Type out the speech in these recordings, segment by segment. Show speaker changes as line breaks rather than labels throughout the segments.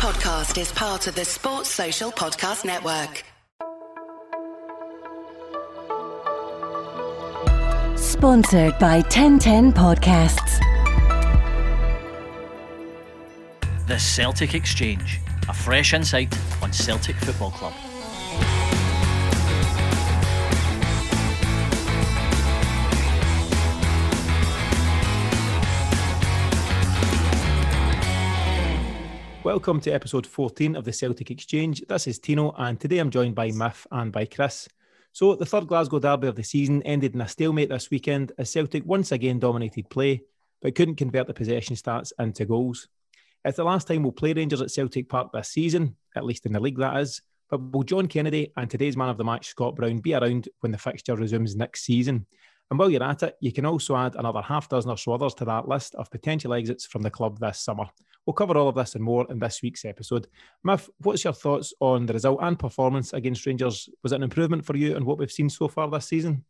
podcast is part of the Sports Social Podcast Network.
Sponsored by 1010 Podcasts.
The Celtic Exchange, a fresh insight on Celtic Football Club.
Welcome to episode 14 of the Celtic Exchange. This is Tino, and today I'm joined by Miff and by Chris. So, the third Glasgow derby of the season ended in a stalemate this weekend as Celtic once again dominated play, but couldn't convert the possession stats into goals. It's the last time we'll play Rangers at Celtic Park this season, at least in the league that is. But will John Kennedy and today's man of the match, Scott Brown, be around when the fixture resumes next season? And while you're at it, you can also add another half dozen or so others to that list of potential exits from the club this summer. We'll cover all of this and more in this week's episode. Miff, what's your thoughts on the result and performance against Rangers? Was it an improvement for you and what we've seen so far this season?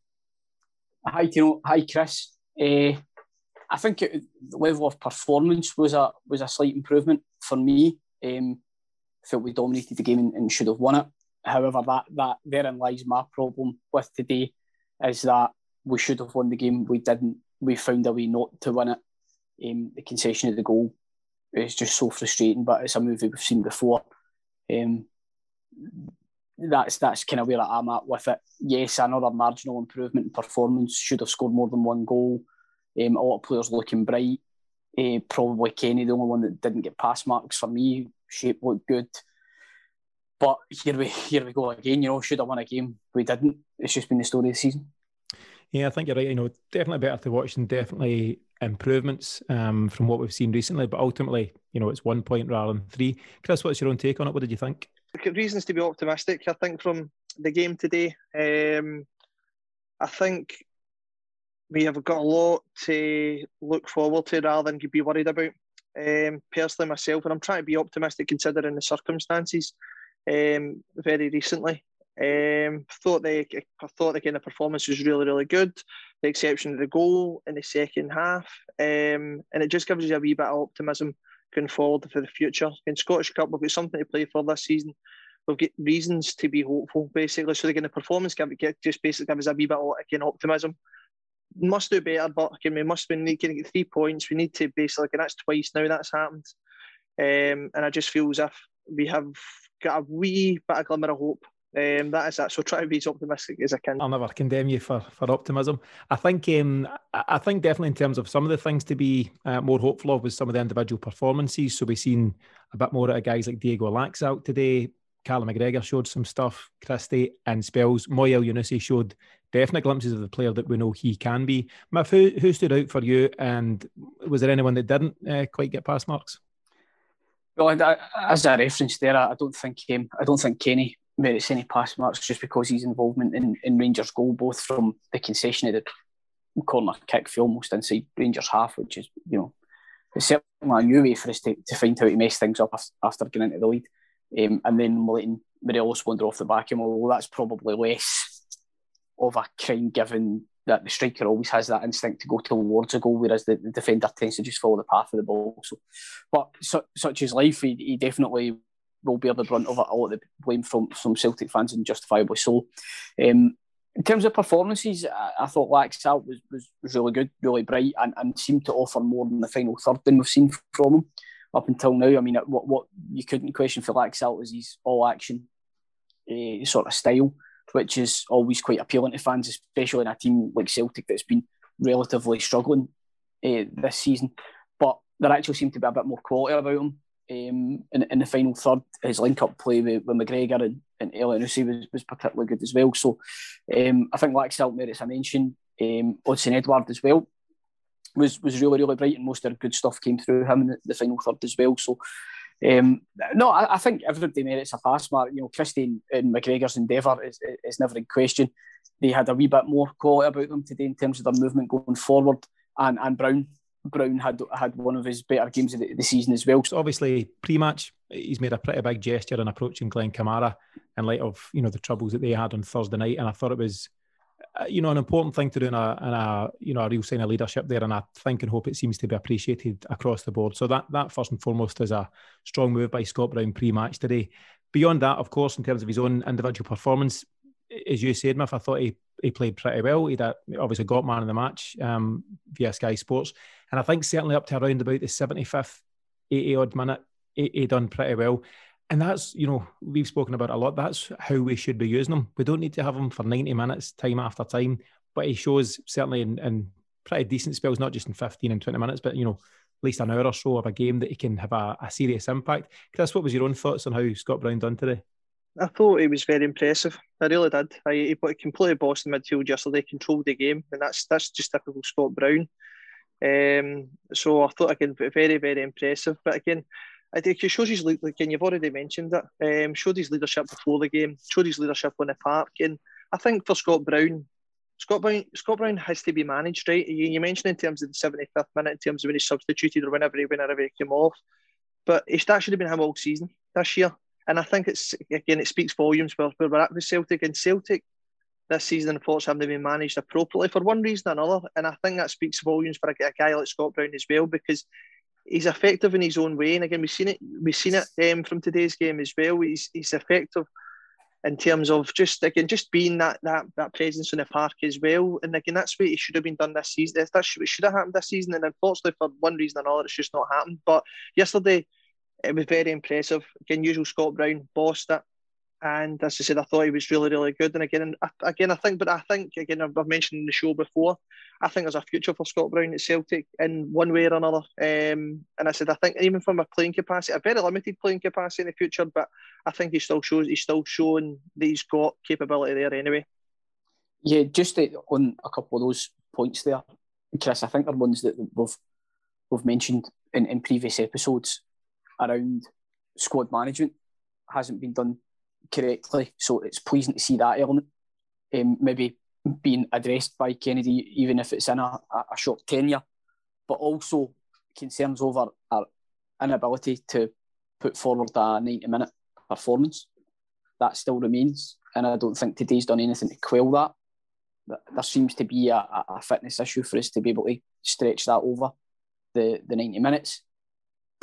Hi, Tino. Hi, Chris. Uh, I think it, the level of performance was a was a slight improvement for me. Um, felt we dominated the game and, and should have won it. However, that that therein lies my problem with today, is that we should have won the game. We didn't. We found a way not to win it. Um, the concession of the goal is just so frustrating. But it's a movie we've seen before. Um, that's that's kind of where I'm at with it. Yes, another marginal improvement in performance. Should have scored more than one goal. Um, a lot of players looking bright. Uh, probably Kenny, the only one that didn't get pass marks for me. Shape looked good. But here we here we go again. You know, should have won a game. We didn't. It's just been the story of the season.
Yeah, I think you're right. You know, definitely better to watch and definitely improvements um, from what we've seen recently. But ultimately, you know, it's one point rather than three. Chris, what's your own take on it? What did you think?
Reasons to be optimistic, I think, from the game today. Um, I think we have got a lot to look forward to rather than be worried about. Um, personally, myself, and I'm trying to be optimistic considering the circumstances um, very recently. Um, thought the I thought the kind of performance was really really good, the exception of the goal in the second half, um, and it just gives you a wee bit of optimism going forward for the future. In Scottish Cup, we've got something to play for this season. We've got reasons to be hopeful, basically. So the kind of performance can just basically gives us a wee bit of again optimism. Must do better, but again, we must be needing three points. We need to basically, and that's twice now that's happened. Um, and I just feel as if we have got a wee bit of glimmer of hope um, that is that. So try to be as optimistic as I can.
I'll never condemn you for for optimism. I think um, I think definitely in terms of some of the things to be uh, more hopeful of was some of the individual performances. So we've seen a bit more out of guys like Diego Laxalt today. Callum McGregor showed some stuff. Christie and spells. Mo Elyounoussi showed definite glimpses of the player that we know he can be. Miff, who, who stood out for you? And was there anyone that didn't uh, quite get past marks?
Well, as I referenced there, I don't think um, I don't think Kenny merits any pass marks just because his involvement in, in Rangers' goal, both from the concession of the corner kick for almost inside Rangers' half, which is, you know, it's certainly a new way for us to, to find how to mess things up after getting into the lead. Um, and then letting Morelos wander off the back and although that's probably less of a crime given that the striker always has that instinct to go towards a goal, whereas the, the defender tends to just follow the path of the ball. So, but su- such is life. He, he definitely will bear the brunt of it, a lot of the blame from from Celtic fans, and justifiably so. Um, in terms of performances, I, I thought Laxalt was, was, was really good, really bright, and, and seemed to offer more than the final third than we've seen from him up until now. I mean, what what you couldn't question for Laxalt was his all action uh, sort of style, which is always quite appealing to fans, especially in a team like Celtic that's been relatively struggling uh, this season. But there actually seemed to be a bit more quality about him um, in, in the final third. His link up play with, with McGregor and, and Elyounoussi was, was particularly good as well. So um, I think Laxalt merits a mention. Um, Odsonne Edouard as well was was really, really bright, and most of the good stuff came through him in the, the final third as well. So um, no, I, I, think everybody merits a pass mark. You know, Christie and, and McGregor's endeavour is, is never in question. They had a wee bit more quality about them today in terms of their movement going forward, and and Brown Brown had had one of his better games of the, the season as well.
So obviously, pre-match, he's made a pretty big gesture in approaching Glenn Kamara in light of you know the troubles that they had on Thursday night, and I thought it was uh, you know, an important thing to do in a, in a, you know, a real sign of leadership there. And I think and hope it seems to be appreciated across the board. So that, that first and foremost is a strong move by Scott Brown pre-match today. Beyond that, of course, in terms of his own individual performance, as you said, Miff, I thought he, he played pretty well. He obviously got man of the match um, via Sky Sports. And I think certainly up to around about the 75th, 80 odd minute, he, he done pretty well. And that's, you know, we've spoken about a lot. That's how we should be using him. We don't need to have him for 90 minutes, time after time, but he shows certainly in, in pretty decent spells, not just in 15 and 20 minutes, but, you know, at least an hour or so of a game that he can have a, a serious impact. Chris, what was your own thoughts on how Scott Brown done today?
I thought he was very impressive. I really did. I, he completely bossed the midfield yesterday, controlled the game, and that's that's just typical Scott Brown. Um, so I thought again, very very impressive. But again, I think it shows his again. You've already mentioned it. Um, showed his leadership before the game. Showed his leadership on the park. And I think for Scott Brown, Scott Brown, Scott Brown has to be managed, right? You, you mentioned in terms of the 75th minute, in terms of when he substituted or whenever he whenever he came off, but that should have been him all season this year. And I think it's again it speaks volumes where, where we're at with Celtic and Celtic this season unfortunately haven't been managed appropriately for one reason or another. And I think that speaks volumes for a, a guy like Scott Brown as well because he's effective in his own way. And again, we've seen it. We've seen it um, from today's game as well. He's he's effective in terms of just again just being that that that presence in the park as well. And again, that's what he should have been done this season. That should, should have happened this season. And unfortunately, for one reason or another, it's just not happened. But yesterday, it was very impressive. Again, usual Scott Brown bossed it. And as I said, I thought he was really, really good. And again, again, I think, but I think again, I've mentioned in the show before, I think there's a future for Scott Brown at Celtic in one way or another. Um, and I said, I think even from a playing capacity, a very limited playing capacity in the future, but I think he still shows he's still showing that he's got capability there anyway.
Yeah, just on a couple of those points there, Chris. I think they're ones that we've we've mentioned in, in previous episodes around squad management hasn't been done correctly. So it's pleasing to see that element um, maybe being addressed by Kennedy, even if it's in a, a short tenure, but also concerns over our inability to put forward a 90 minute performance. That still remains, and I don't think today's done anything to quell that. There seems to be a, a fitness issue for us to be able to stretch that over the, the 90 minutes,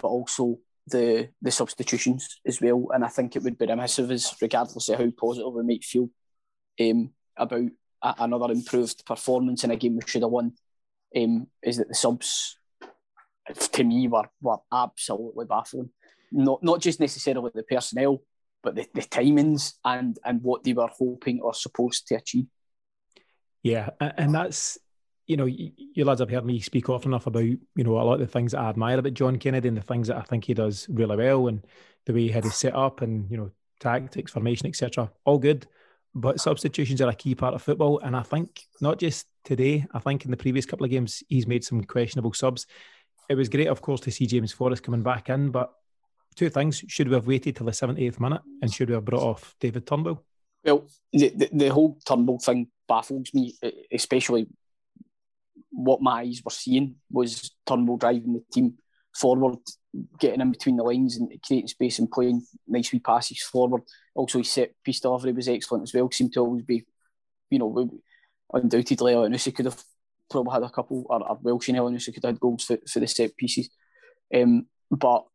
but also the the substitutions as well. And I think it would be remiss of us, regardless of how positive we might feel um, about a, another improved performance in a game we should have won, um, is that the subs to me were, were absolutely baffling. Not not just necessarily the personnel, but the, the timings and and what they were hoping or supposed to achieve.
Yeah, and that's you know, you, lads have heard me speak often enough about, you know, a lot of the things that I admire about John Kennedy and the things that I think he does really well and the way he had his set up and, you know, tactics, formation, etc. All good. But substitutions are a key part of football. And I think not just today, I think in the previous couple of games, he's made some questionable subs. It was great, of course, to see James Forrest coming back in, but two things. Should we have waited till the 78th minute and should we have brought off David Turnbull?
Well, the, the, the whole Turnbull thing baffles me, especially what my eyes were seeing was Turnbull driving the team forward, getting in between the lines and creating space and playing nice wee passes forward. Also, his set piece delivery was excellent as well. Seemed to always be, you know, undoubtedly Elyounoussi could have probably had a couple, or, or Welsh and Elyounoussi could have had goals for, for the set pieces. Um, but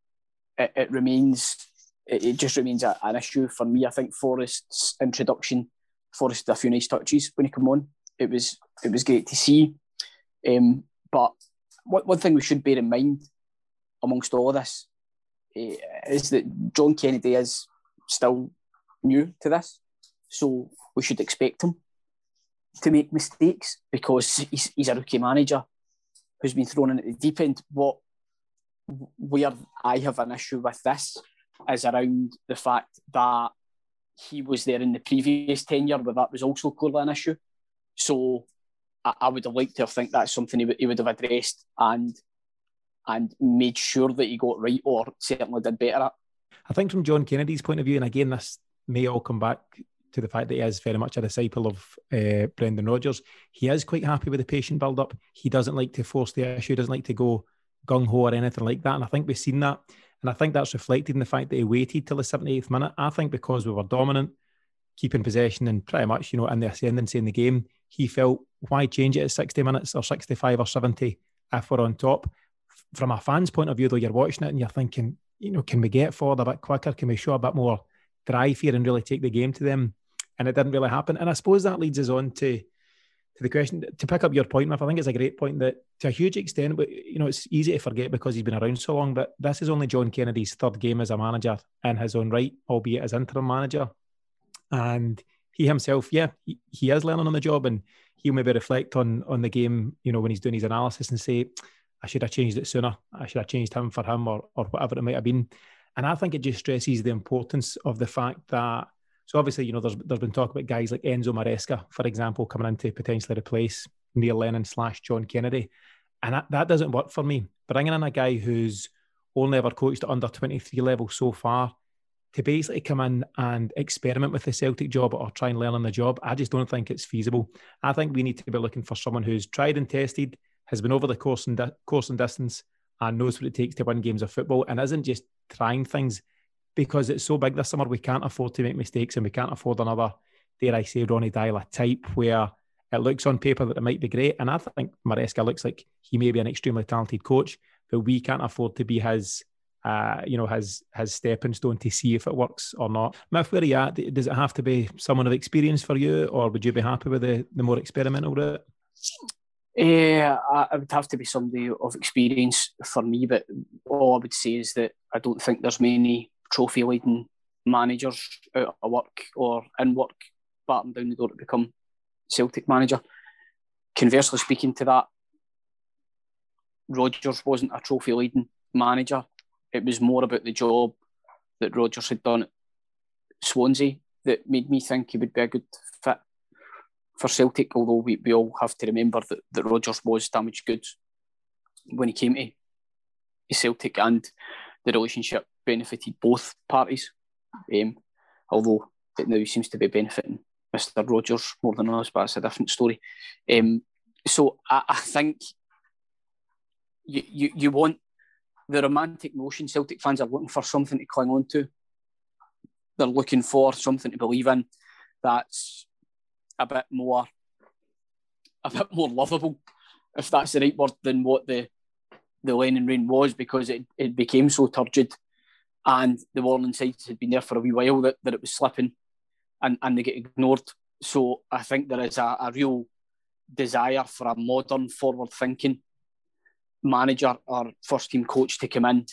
it, it remains, it, it, just remains a, an issue for me. I think Forrest's introduction, Forrest a few nice touches when he came on. It was it was great to see. Um, but one, one thing we should bear in mind amongst all of this uh, is that John Kennedy is still new to this. So we should expect him to make mistakes because he's, he's a rookie manager who's been thrown in at the deep end. What where I have an issue with this is around the fact that he was there in the previous tenure but that was also clearly an issue. So I, I would have liked to have think that's something he, he would have addressed and and made sure that he got right or certainly did better at.
I think from John Kennedy's point of view, and again, this may all come back to the fact that he is very much a disciple of uh, Brendan Rodgers. He is quite happy with the patient build up. He doesn't like to force the issue, doesn't like to go gung ho or anything like that. And I think we've seen that. And I think that's reflected in the fact that he waited till the 78th minute. I think because we were dominant, keeping possession and pretty much, you know, in the ascendancy in the game, he felt why change it at 60 minutes or 65 or 70 if we're on top. From a fan's point of view, though, you're watching it and you're thinking, you know, can we get forward a bit quicker? Can we show a bit more drive here and really take the game to them? And it didn't really happen. And I suppose that leads us on to to the question to pick up your point, Miff, I think it's a great point that to a huge extent, but you know, it's easy to forget because he's been around so long. But this is only John Kennedy's third game as a manager in his own right, albeit as interim manager. And he himself, yeah, he, he is learning on the job, and he'll maybe reflect on on the game, you know, when he's doing his analysis and say, I should have changed it sooner. I should have changed him for him, or or whatever it might have been. And I think it just stresses the importance of the fact that so obviously, you know, there's there's been talk about guys like Enzo Maresca, for example, coming in to potentially replace Neil Lennon slash John Kennedy, and that, that doesn't work for me. Bringing in a guy who's only ever coached at under 23 level so far to basically come in and experiment with the Celtic job or try and learn on the job, I just don't think it's feasible. I think we need to be looking for someone who's tried and tested, has been over the course and di- course and distance, and knows what it takes to win games of football, and isn't just trying things because it's so big this summer. We can't afford to make mistakes, and we can't afford another, dare I say, Ronny Deila type where it looks on paper that it might be great. And I think Maresca looks like he may be an extremely talented coach, but we can't afford to be his, uh, you know, his his stepping stone to see if it works or not. Miff, where are you at? Does it have to be someone of experience for you, or would you be happy with the, the more experimental route?
Yeah, uh, I would have to be somebody of experience for me, but all I would say is that I don't think there's many trophy laden managers out of work or in work, batting down the door to become Celtic manager. Conversely speaking to that, Rodgers wasn't a trophy laden manager. It was more about the job that Rodgers had done at Swansea that made me think he would be a good fit for Celtic, although we, we all have to remember that, that Rodgers was damaged goods when he came to Celtic and the relationship benefited both parties. Um, although it now seems to be benefiting Mr. Rodgers more than us, but that's a different story. Um, so I, I think you, you you want the romantic notion. Celtic fans are looking for something to cling on to. They're looking for something to believe in that's a bit more a bit more lovable, if that's the right word, than what the the Lennon reign was, because it, it became so turgid and the warning signs had been there for a wee while that, that it was slipping and, and they get ignored. So I think there is a, a real desire for a modern, forward thinking manager or first team coach to come in.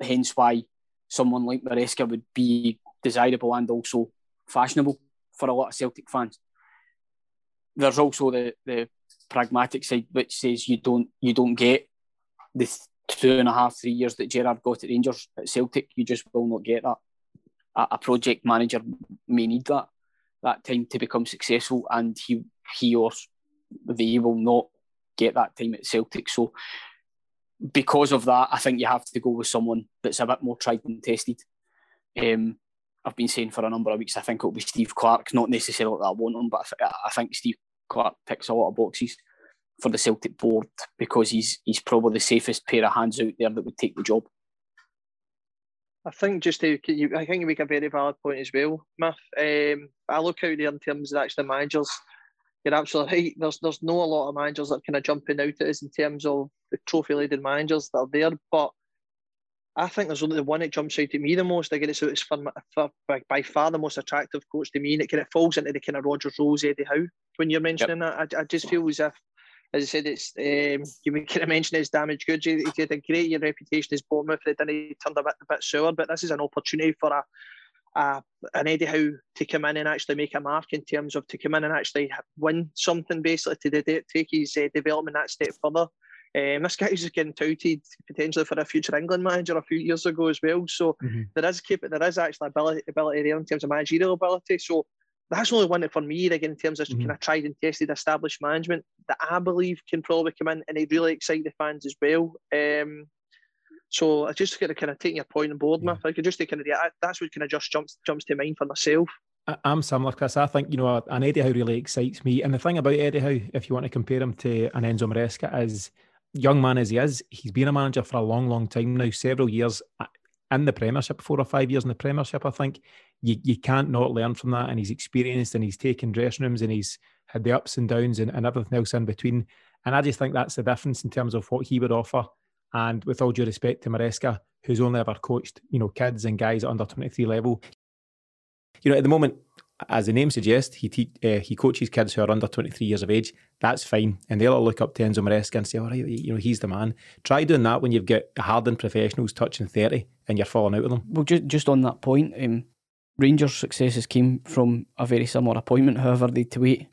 Hence why someone like Maresca would be desirable and also fashionable for a lot of Celtic fans. There's also the, the pragmatic side which says you don't you don't get the two and a half, three years that Gerrard got at Rangers at Celtic, you just will not get that. A, a project manager may need that that time to become successful, and he he or they will not get that time at Celtic. So, because of that, I think you have to go with someone that's a bit more tried and tested. Um, I've been saying for a number of weeks, I think it'll be Steve Clarke. Not necessarily that I want him, but I, th- I think Steve Clarke ticks a lot of boxes for the Celtic board because he's he's probably the safest pair of hands out there that would take the job.
I think just to, I think you make a very valid point as well, Math. Um, I look out there in terms of actually managers. You're absolutely right. There's there's no a lot of managers that are kind of jumping out at us in terms of the trophy laden managers that are there, but I think there's only the one that jumps out at me the most. I get it so it's for, for by, by, far the most attractive coach to me, and it kind of falls into the kind of Rodgers Rose Eddie Howe when you're mentioning yep. that. I, I just feel as if as I said, it's um, you kind of mentioned his damaged goods. He, he had a great year reputation as Bournemouth. Then he turned a bit a bit sour, but this is an opportunity for a, a an Eddie Howe to come in and actually make a mark in terms of to come in and actually win something basically to de- take his uh, development that step further. Um, this guy's getting touted potentially for a future England manager a few years ago as well. So mm-hmm. there is keep there is actually ability ability there in terms of managerial ability. So that's only one that for me, again, in terms of mm-hmm. kind of tried and tested established management that I believe can probably come in and it really excite the fans as well. Um, so I just kind of kind of taking your point on board, yeah. I could just kind of yeah, that's what kind of just jumps jumps to mind for myself.
I'm similar, Chris. I think you know an Eddie Howe really excites me, and the thing about Eddie Howe, if you want to compare him to an Enzo Maresca, is young man as he is, he's been a manager for a long, long time now, several years uh, in the Premiership, four or five years in the Premiership, I think. You, you can't not learn from that. And he's experienced and he's taken dressing rooms and he's had the ups and downs and, and everything else in between. And I just think that's the difference in terms of what he would offer. And with all due respect to Maresca, who's only ever coached, you know, kids and guys at under 23 level, you know, at the moment, as the name suggests, he te- uh, he coaches kids who are under 23 years of age. That's fine. And they'll all look up to Enzo Maresca and say, all right, you know, he's the man. Try doing that when you've got hardened professionals touching 30 and you're falling out with them.
Well, just, just on that point, um, Rangers' successes came from a very similar appointment. However, they had to wait,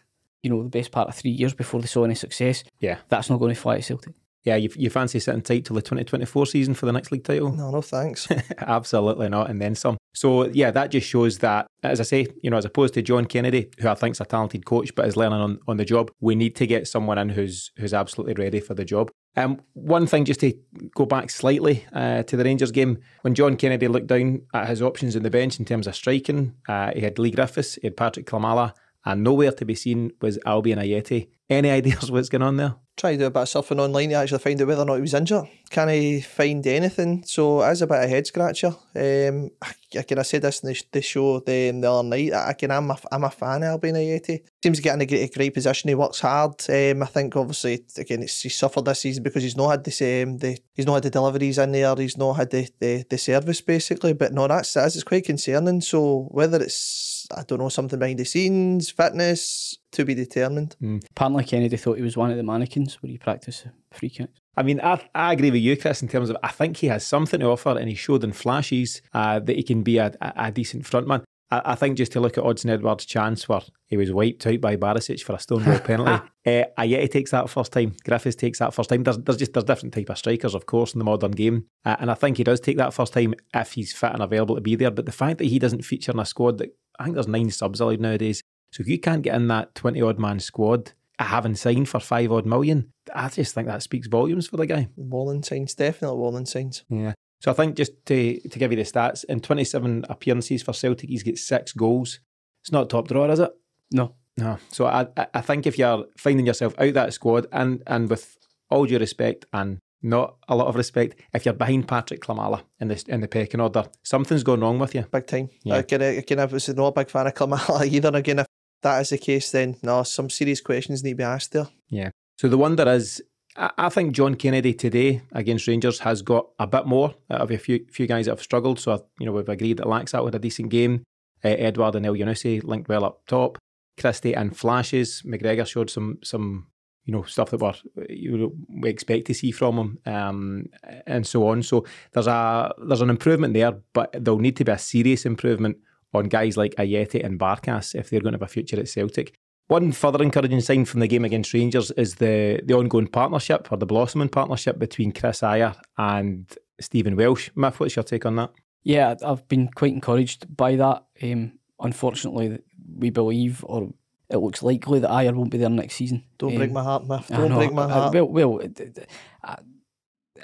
you know, the best part of three years before they saw any success.
Yeah.
That's not going to fly at Celtic.
Yeah, you, you fancy sitting tight till the 2024 season for the next league title?
No, no, thanks.
Absolutely not, and then some. So yeah, that just shows that, as I say, you know, as opposed to John Kennedy, who I think is a talented coach but is learning on, on the job, we need to get someone in who's who's absolutely ready for the job. Um, one thing, just to go back slightly uh, to the Rangers game, when John Kennedy looked down at his options in the bench in terms of striking, uh, he had Leigh Griffiths, he had Patrick Klimala, and nowhere to be seen was Albian Ajeti. Any ideas what's going on there?
Try to do a bit of surfing online to actually find out whether or not he was injured. Can I find anything? So as a bit of a head scratcher. Um, again, I said this in the, the show the, the other night. Again, I'm a, I'm a fan of Albian Ajeti. Seems to get in a great, a great position. He works hard. Um, I think obviously again he's suffered this season because he's not had the same the he's not had the deliveries in there. He's not had the, the, the service basically. But no, that's that's it's quite concerning. So whether it's I don't know something behind the scenes, fitness to be determined.
Mm.
Apparently, Kennedy thought he was one of the mannequins where he practiced free kicks.
I mean, I, I agree with you, Chris, in terms of I think he has something to offer, and he showed in flashes uh, that he can be a, a, a decent frontman. I, I think just to look at Odsonne Edouard's chance where he was wiped out by Barisic for a Stonewall penalty, uh, Ajeti takes that first time, Griffiths takes that first time. There's, there's just there's different type of strikers, of course, in the modern game, uh, and I think he does take that first time if he's fit and available to be there. But the fact that he doesn't feature in a squad that I think there's nine subs allowed nowadays, so if you can't get in that twenty odd man squad having signed for five odd million, I just think that speaks volumes for the guy.
Warning signs, definitely warning signs.
Yeah. So I think just to to give you the stats, in 27 appearances for Celtic, he's got six goals. It's not top drawer, is it?
No.
No. So I I think if you're finding yourself out that squad, and and with all due respect and not a lot of respect, if you're behind Patrick Klimala in the in the pecking order, something's going wrong with you.
Big time.
Yeah.
Again, again, I was not a big fan of Klimala either. Again, if that is the case, then no, some serious questions need to be asked there.
Yeah. So the wonder is, I I think John Kennedy today against Rangers has got a bit more out of a few few guys that have struggled. So you know we've agreed that Laxalt had a decent game. Uh, Edouard and Elyounoussi linked well up top. Christie and flashes. McGregor showed some some you know stuff that we're, you we expect to see from him, um, and so on. So there's a there's an improvement there, but there'll need to be a serious improvement on guys like Ajeti and Barkas if they're going to have a future at Celtic. One further encouraging sign from the game against Rangers is the the ongoing partnership or the blossoming partnership between Chris Ajer and Stephen Welsh. Miff, what's your take on that?
Yeah, I've been quite encouraged by that. Um, unfortunately, we believe or it looks likely that Ajer won't be there next season.
Don't
Um,
break my heart, Miff. Don't
know,
break my
uh,
heart.
Well, well, uh, d- d- uh,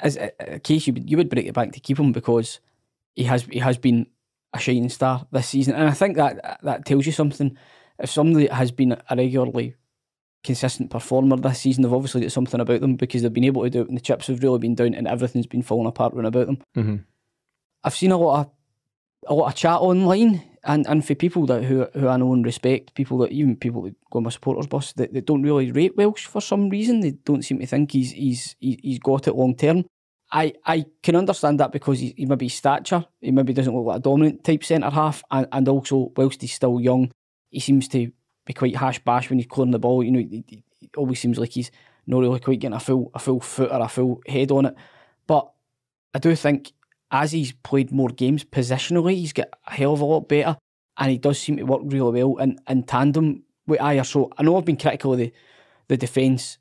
as a, a case you would you would break it back to keep him because he has he has been a shining star this season, and I think that that tells you something. If somebody has been a regularly consistent performer this season, they've obviously got something about them because they've been able to do it, and the chips have really been down, and everything's been falling apart round about them.
Mm-hmm.
I've seen a lot of a lot of chat online and, and for people that who who I know and respect, people that even people that go on my supporters bus that, that don't really rate Welsh for some reason. They don't seem to think he's he's he- he's got it long term. I, I can understand that because he, he maybe stature, he maybe doesn't look like a dominant type centre half, and, and also whilst he's still young, he seems to be quite hash bash when he's clearing the ball. You know, he, he- always seems like he's not really quite getting a full a full foot or a full head on it. But I do think as he's played more games positionally, he's got a hell of a lot better, and he does seem to work really well in, in tandem with Ajer. So I know I've been critical of the the defence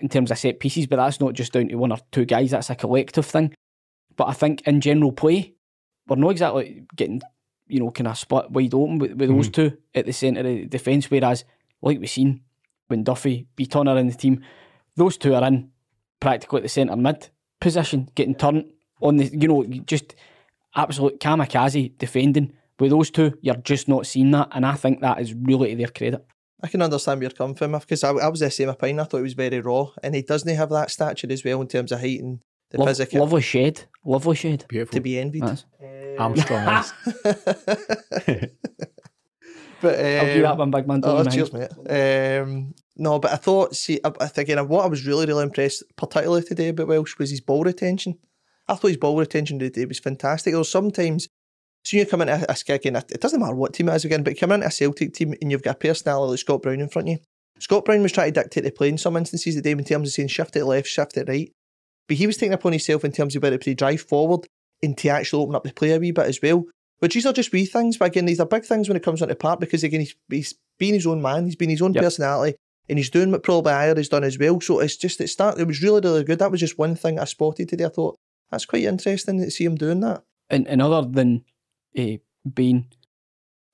in terms of set pieces, but that's not just down to one or two guys. That's a collective thing. But I think in general play, we're not exactly getting you know kind of split wide open with, with those hmm. two at the centre of the defence. Whereas, like we've seen when Duffy beat Turner in the team, those two are in practically at the centre mid position, getting turned on the you know just absolute kamikaze defending. With those two, you're just not seeing that, and I think that is really to their credit.
I can understand where you're coming from, because I, I was the same opinion. I thought he was very raw, and he doesn't have that stature as well in terms of height and the
Lov-
physical
lovely shed, lovely shed.
Beautiful.
to be envied.
That's- uh,
Armstrong is.
but um,
I'll give that one, big man.
Oh,
mind.
cheers, mate. Um, no, but I thought, see, I, I think, again, what I was really, really impressed, particularly today about Welsh, was his ball retention. I thought his ball retention today was fantastic. There was sometimes, so you come into a, a again, it doesn't matter what team it is again, but you come into a Celtic team and you've got a personality like Scott Brown in front of you. Scott Brown was trying to dictate the play in some instances today in terms of saying shift it left, shift it right. But he was taking upon himself in terms of whether to drive forward and to actually open up the play a wee bit as well. Which these are just wee things, but again, these are big things when it comes onto part because again, he's, he's been his own man, he's been his own
Yep.
personality, and he's doing what probably Ajer has done as well. So it's just it start. It was really really good. That was just one thing I spotted today. I thought that's quite interesting to see him doing that.
and, and other than uh, being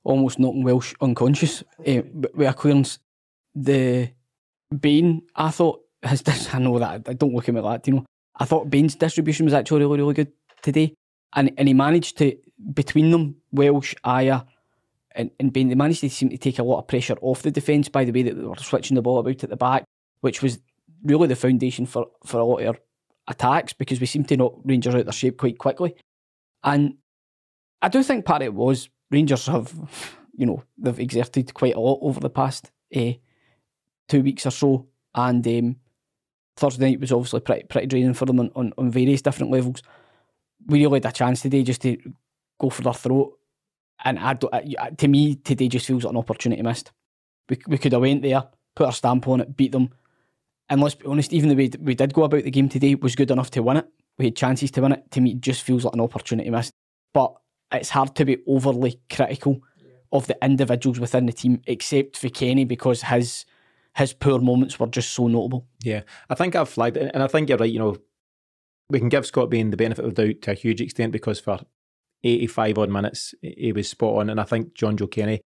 almost knocking Welsh unconscious uh, with a clearance, the Bain, I thought his I know that I don't look at me like that, you know. I thought Bain's distribution was actually really, really good today. And and he managed to between them, Welsh, Ajer and, and Bain, they managed to seem to take a lot of pressure off the defence by the way that they were switching the ball about at the back, which was really the foundation for, for a lot of our attacks because we seemed to knock Rangers out their shape quite quickly. And I do think part of it was Rangers have, you know, they've exerted quite a lot over the past uh, two weeks or so, and um, Thursday night was obviously pretty pretty draining for them on, on, on various different levels. We really had a chance today just to go for their throat, and I don't, to me today just feels like an opportunity missed. We we could have went there, put our stamp on it, beat them, and let's be honest, even the way we did go about the game today was good enough to win it. We had chances to win it. To me, it just feels like an opportunity missed. But it's hard to be overly critical of the individuals within the team, except for Kenny because his his poor moments were just so notable.
Yeah, I think I've flagged it, and I think you're right. You know, we can give Scott Bain the benefit of the doubt to a huge extent because for 85 odd minutes he was spot on, and I think Jonjoe Kenny,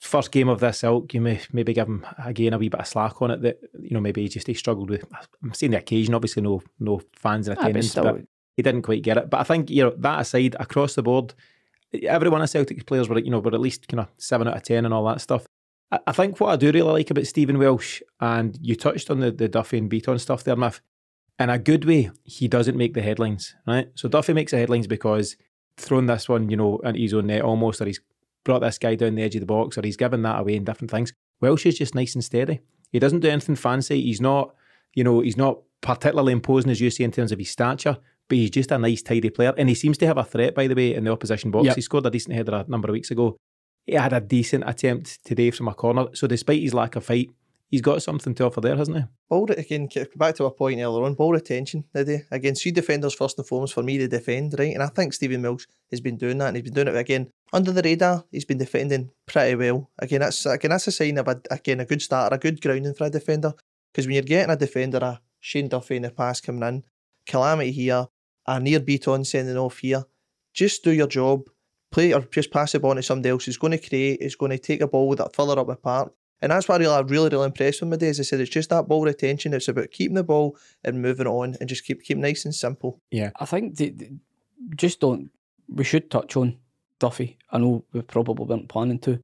first game of this ilk, you may maybe give him again a wee bit of slack on it. That you know maybe he just he struggled with. I'm saying the occasion, obviously no no fans in
Ah, but
attendance,
still-
but he didn't quite get it. But I think you know that aside, across the board, every one of Celtic's players were you know were at least kind of seven out of ten and all that stuff. I, I think what I do really like about Stephen Welsh, and you touched on the the Duffy and Bitton stuff there, Miff. In a good way, he doesn't make the headlines, right? So Duffy makes the headlines because thrown this one, you know, into his own net almost, or he's brought this guy down the edge of the box, or he's given that away in different things. Welsh is just nice and steady. He doesn't do anything fancy. He's not, you know, he's not particularly imposing as you say in terms of his stature, but he's just a nice, tidy player. And he seems to have a threat, by the way, in the opposition box.
Yep.
He scored a decent header a number of weeks ago. He had a decent attempt today from a corner. So despite his lack of fight, he's got something to offer there, hasn't he?
Ball again, back to a point earlier on, ball retention today. Again, three defenders first and foremost for me to defend, right? And I think Stephen Mills has been doing that and he's been doing it again under the radar. He's been defending pretty well. Again, that's again that's a sign of a again a good start, a good grounding for a defender. Because when you're getting a defender, a Shane Duffy in the pass coming in, calamity here, a Nir Bitton sending off here, just do your job, play or just pass the ball to somebody else who's going to create, is going to take a ball with that further up the park. And that's what I really, really, really impressed with my today. As I said, it's just that ball retention. It's about keeping the ball and moving on and just keep keep nice and simple.
Yeah, I think the, the- just don't. We should touch on Duffy. I know we probably weren't planning to.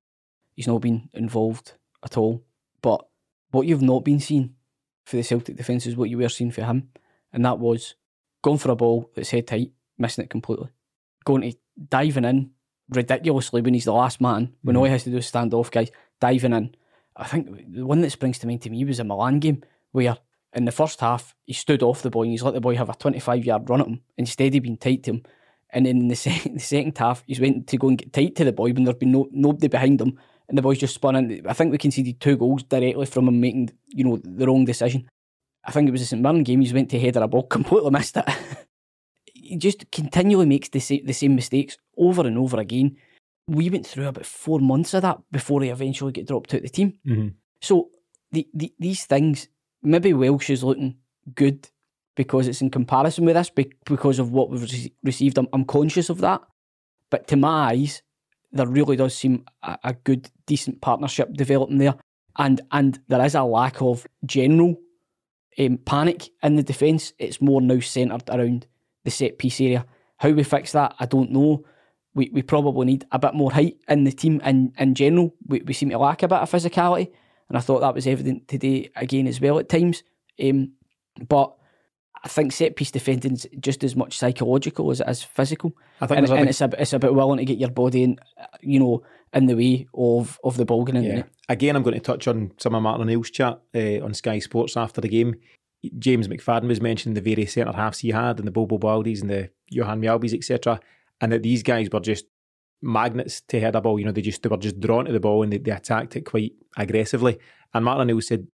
He's not been involved at all. But what you've not been seeing for the Celtic defence is what you were seeing for him, and that was going for a ball that's head tight, missing it completely, going to diving in ridiculously when he's the last man. When all he mm. has to do is stand off, guys, diving in. I think the one that springs to mind to me was a Milan game where in the first half he stood off the boy and he's let the boy have a 25 yard run at him instead of being tight to him. And then in the second, the second half, he's went to go and get tight to the boy when there'd been no nobody behind him, and the boy's just spun in. I think we conceded two goals directly from him making you know the wrong decision. I think it was a St Mirren game. He's went to header a ball, completely missed it. he just continually makes the same, the same mistakes over and over again. We went through about four months of that before he eventually get dropped out of the team.
Mm-hmm.
So the, the these things, maybe Welsh is looking good because it's in comparison with us be- because of what we've rece- received. I'm, I'm conscious of that. But to my eyes, there really does seem a, a good, decent partnership developing there. And and there is a lack of general um, panic in the defence. It's more now centred around the set piece area. How we fix that, I don't know. We, we probably need a bit more height in the team in, in general. We, we seem to lack a bit of physicality. And I thought that was evident today again as well at times. Um, but I think set piece defending is just as much psychological as it is physical.
I think
And, and
big-
it's, a, it's about willing to get your body in, you know, in the way of of the ball going in.
Yeah. Again, I'm going to touch on some of Martin O'Neill's chat uh, on Sky Sports after the game. James McFadden was mentioning the various centre halves he had, and the Bobo Baldés and the Johan Mjällbys, etc., and that these guys were just magnets to head a ball. You know, they just they were just drawn to the ball and they, they attacked it quite aggressively. And Martin O'Neill said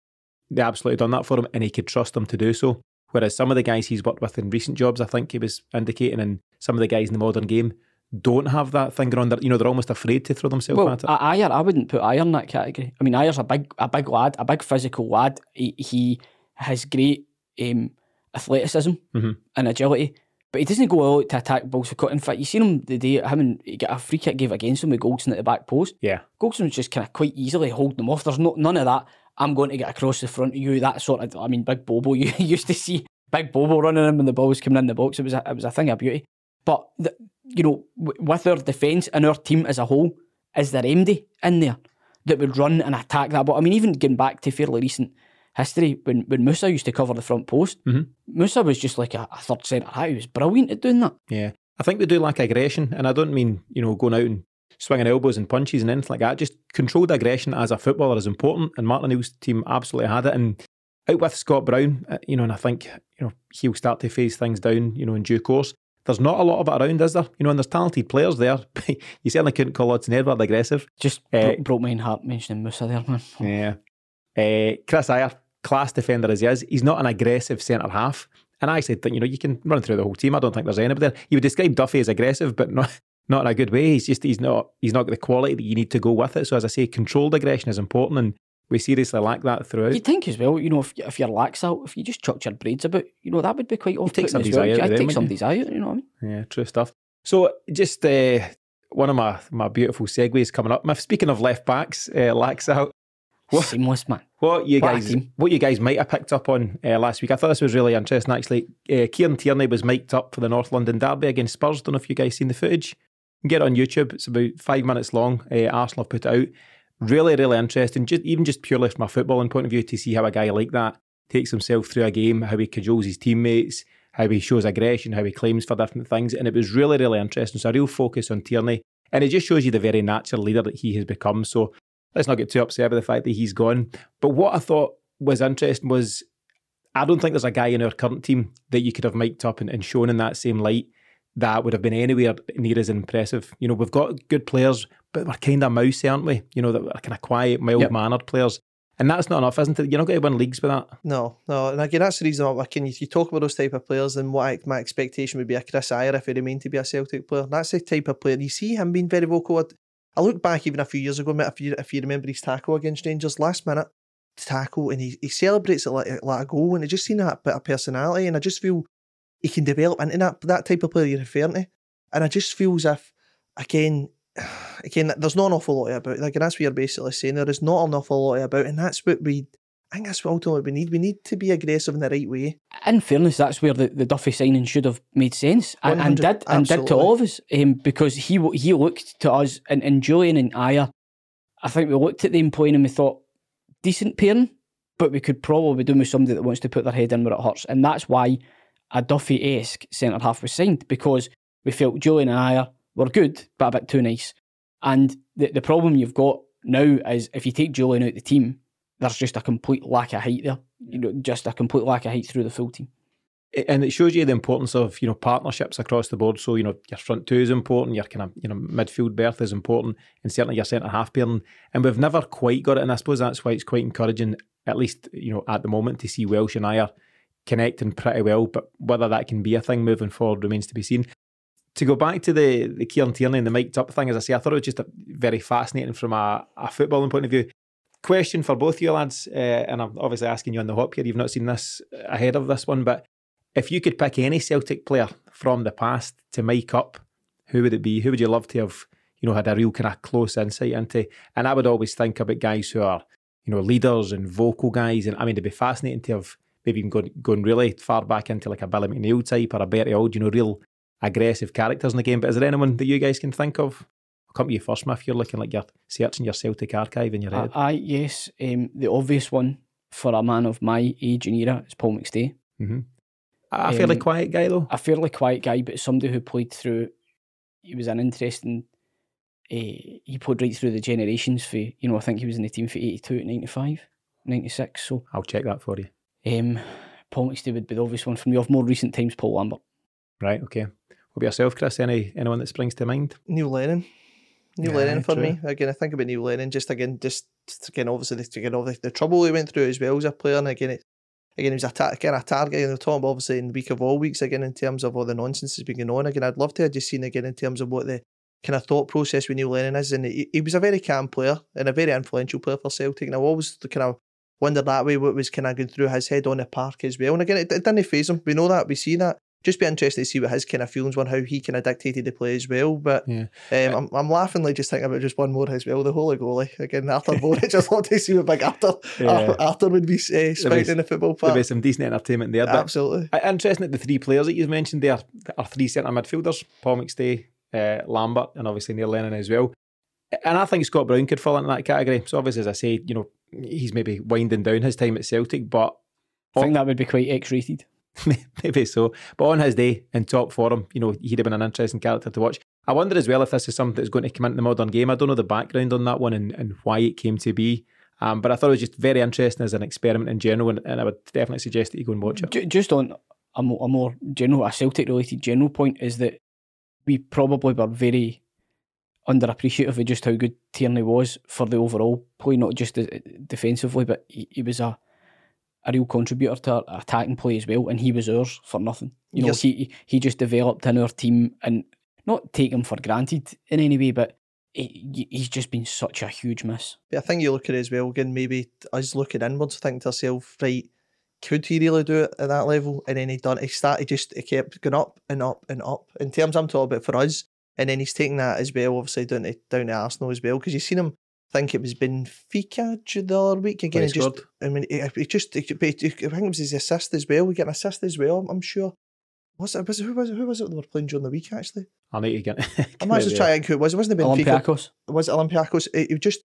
they absolutely done that for him, and he could trust them to do so. Whereas some of the guys he's worked with in recent jobs, I think he was indicating, and some of the guys in the modern game don't have that thing going on. You know, they're almost afraid to throw themselves
Well,
at it.
I- Ajer, I wouldn't put Ajer in that category. I mean, Ajer's a big, a big lad, a big physical lad. He, he has great um, athleticism
Mhm.
and agility, but he doesn't go out to attack cut. In fact, you seen him the day him and he got a free kick gave against him with Goldson at the back post.
yeah,
Goldson was just kind of quite easily holding them off. There's not none of that. I'm going to get across the front of you. That sort of. I mean, Big Bobo. You used to see Big Bobo running in when the ball was coming in the box. It was a, it was a thing of beauty. But the, you know, w- with our defence and our team as a whole, is there MD in there that would run and attack that? But I mean, even going back to fairly recent history, when when Moussa used to cover the front post,
Mhm.
Moussa was just like a, a third centre. half. He was brilliant at doing that.
yeah. I think they do lack aggression, and I don't mean you know going out and swinging elbows and punches and anything like that. Just controlled aggression as a footballer is important, and Martin O'Neill's team absolutely had it. And out with Scott Brown, uh, you know, and I think you know he'll start to phase things down, you know, in due course. There's not a lot of it around, is there? You know, and there's talented players there. you certainly couldn't call Odsonne Edouard aggressive.
Just bro- broke my own heart mentioning Moussa there, man.
Yeah. Uh, Chris Ajer, class defender as he is, he's not an aggressive centre half. And I said, you know, you can run through the whole team. I don't think there's anybody there. You would describe Duffy as aggressive, but not not in a good way. He's just he's not he's not got the quality that you need to go with it. So as I say, controlled aggression is important and we seriously lack that throughout.
You'd think as well, you know, if, if you're Laxalt, if you just chucked your braids about, you know, that would be quite off-putting as
somebody's
well.
eye out
I'd
with them,
take
you?
somebody's eye out, you know what I mean?
Yeah, true stuff. So just uh, one of my, my beautiful segues coming up. Speaking of left backs, uh, Laxalt, What?
Seamless, man.
What you
What
guys, what you guys might have picked up on uh, last week? I thought this was really interesting. Actually, uh, Kieran Tierney was mic'd up for the North London derby against Spurs. Don't know if you guys seen the footage. You can get it on YouTube. It's about five minutes long. Uh, Arsenal have put it out. Really, really interesting. Just even just purely from a footballing point of view, to see how a guy like that takes himself through a game, how he cajoles his teammates, how he shows aggression, how he claims for different things, and it was really, really interesting. So a real focus on Tierney, and it just shows you the very natural leader that he has become. So let's not get too upset with the fact that he's gone. But what I thought was interesting was I don't think there's a guy in our current team that you could have mic'd up and, and shown in that same light that would have been anywhere near as impressive. You know, we've got good players, but we're kind of mousy, aren't we? You know, that we're kind of quiet, mild mannered players. And that's not enough, isn't it? You're not going to win leagues with that.
No, no, and again, that's the reason why can you, you talk about those type of players, and what I, my expectation would be a Chris Ajer if he remained to be a Celtic player. That's the type of player you see him being very vocal. I- look back even a few years ago, if you if you remember his tackle against Rangers last minute tackle, and he, he celebrates it like, like a goal, and I just seen that bit of personality, and I just feel he can develop into that that type of player you're referring to, and I just feel as if again. Again, there's not an awful lot about. Like, and that's what you're basically saying. There is not an awful lot about, and that's what we I think that's what ultimately we need. We need to be aggressive in the right way.
In fairness, that's where the, the Duffy signing should have made sense and, and
100
did and did to all of us um, because he he looked to us and, and Jullien and Ajer. I think we looked at them playing and we thought decent pairing, but we could probably do with somebody that wants to put their head in where it hurts, and that's why a Duffy esque centre half was signed because we felt Jullien and Ajer were good but a bit too nice. And the the problem you've got now is if you take Jullien out the team, there's just a complete lack of height there. You know, just a complete lack of height through the full team.
and it shows you the importance of you know partnerships across the board. So you know your front two is important, your kind of you know midfield berth is important, and certainly your centre half pairing. And we've never quite got it, and I suppose that's why it's quite encouraging, at least you know at the moment, to see Welsh and Ajer connecting pretty well. But whether that can be a thing moving forward remains to be seen. To go back to the the Kieran Tierney and the mic'd up thing, as I say, I thought it was just a, very fascinating from a, a footballing point of view. Question for both you lads, uh, and I'm obviously asking you on the hop here. You've not seen this ahead of this one, but if you could pick any Celtic player from the past to make up, who would it be? Who would you love to have, you know, had a real kind of close insight into? And I would always think about guys who are, you know, leaders and vocal guys. And I mean, it'd be fascinating to have maybe even going, going really far back into like a Billy McNeill type or a Bertie Auld, you know, real aggressive characters in the game. But is there anyone that you guys can think of? I'll come to you first, Miff. You're looking like you're searching your Celtic archive in your head.
I, I yes, um, the obvious one for a man of my age and era is Paul McStay.
hmm A fairly
um,
quiet guy, though.
A fairly quiet guy, but somebody who played through. He was an interesting uh, he played right through the generations. For you know, I think he was in the team for 82 95, 96. So
I'll check that for you.
um, Paul McStay would be the obvious one for me. Of more recent times, Paul Lambert.
Right, okay. What about yourself, Chris? Any anyone that springs to mind?
Neil Lennon. Neil
Yeah,
Lennon for
true.
me. Again, I think about Neil Lennon just again, just again, obviously, again, all the, the trouble he went through as well as a player. And again, it, again, he was a, ta- again, a target. in the top, obviously in the week of all weeks again in terms of all the nonsense that's been going on. Again, I'd love to have just seen again in terms of what the kind of thought process with Neil Lennon is. And he, he was a very calm player and a very influential player for Celtic. And I always kind of wondered that way what was kind of going through his head on the park as well. And again, it, it didn't phase him. We know that. We see that. Just be interested to see what his kind of feelings were, how he kind of dictated the play as well. But
Yeah.
um, I'm, I'm laughingly just thinking about just one more as well. The holy goalie again, Arthur Boruc. just want to see what big Arthur
Yeah.
Arthur, Arthur would be uh, spouting in the football park.
There'll be some decent entertainment there. But
Absolutely.
Uh, Interesting that the three players that you've mentioned there are three centre midfielders Paul McStay, uh, Lambert, and obviously Neil Lennon as well. And I think Scott Brown could fall into that category. So, obviously, as I say, you know, he's maybe winding down his time at Celtic, but
I think that would be quite X-rated.
maybe so. But on his day in top form, you know, he'd have been an interesting character to watch. I wonder as well if this is something that's going to come into the modern game. I don't know the background on that one and, and why it came to be. Um, but I thought it was just very interesting as an experiment in general, and, and I would definitely suggest that you go and watch it.
Just on a more, a more general, a Celtic related general point is that we probably were very underappreciative of just how good Tierney was for the overall play, not just defensively, but he, he was a a real contributor to our attacking play as well, and he was ours for nothing. You know,
Yes.
he he just developed in our team, and not take him for granted in any way, but he, he's just been such a huge miss.
But I think you look at it as well again, maybe us looking inwards, thinking to ourselves, right, could he really do it at that level? And then he done he started just he kept going up and up and up. In terms I'm talking about for us, and then he's taking that as well, obviously down to down to Arsenal as well. Because you've seen him think it was Benfica the other week again.
He
just. I mean, it, it just, it, it, I think it was his assist as well. We get an assist as well. I'm sure. Was it? Was it who was it? Who was it? They were playing during the week actually.
I need to get.
I'm
get
actually
there.
trying to think who it was. It wasn't Benfica
Olympiacos.
was it Olympiacos? He he just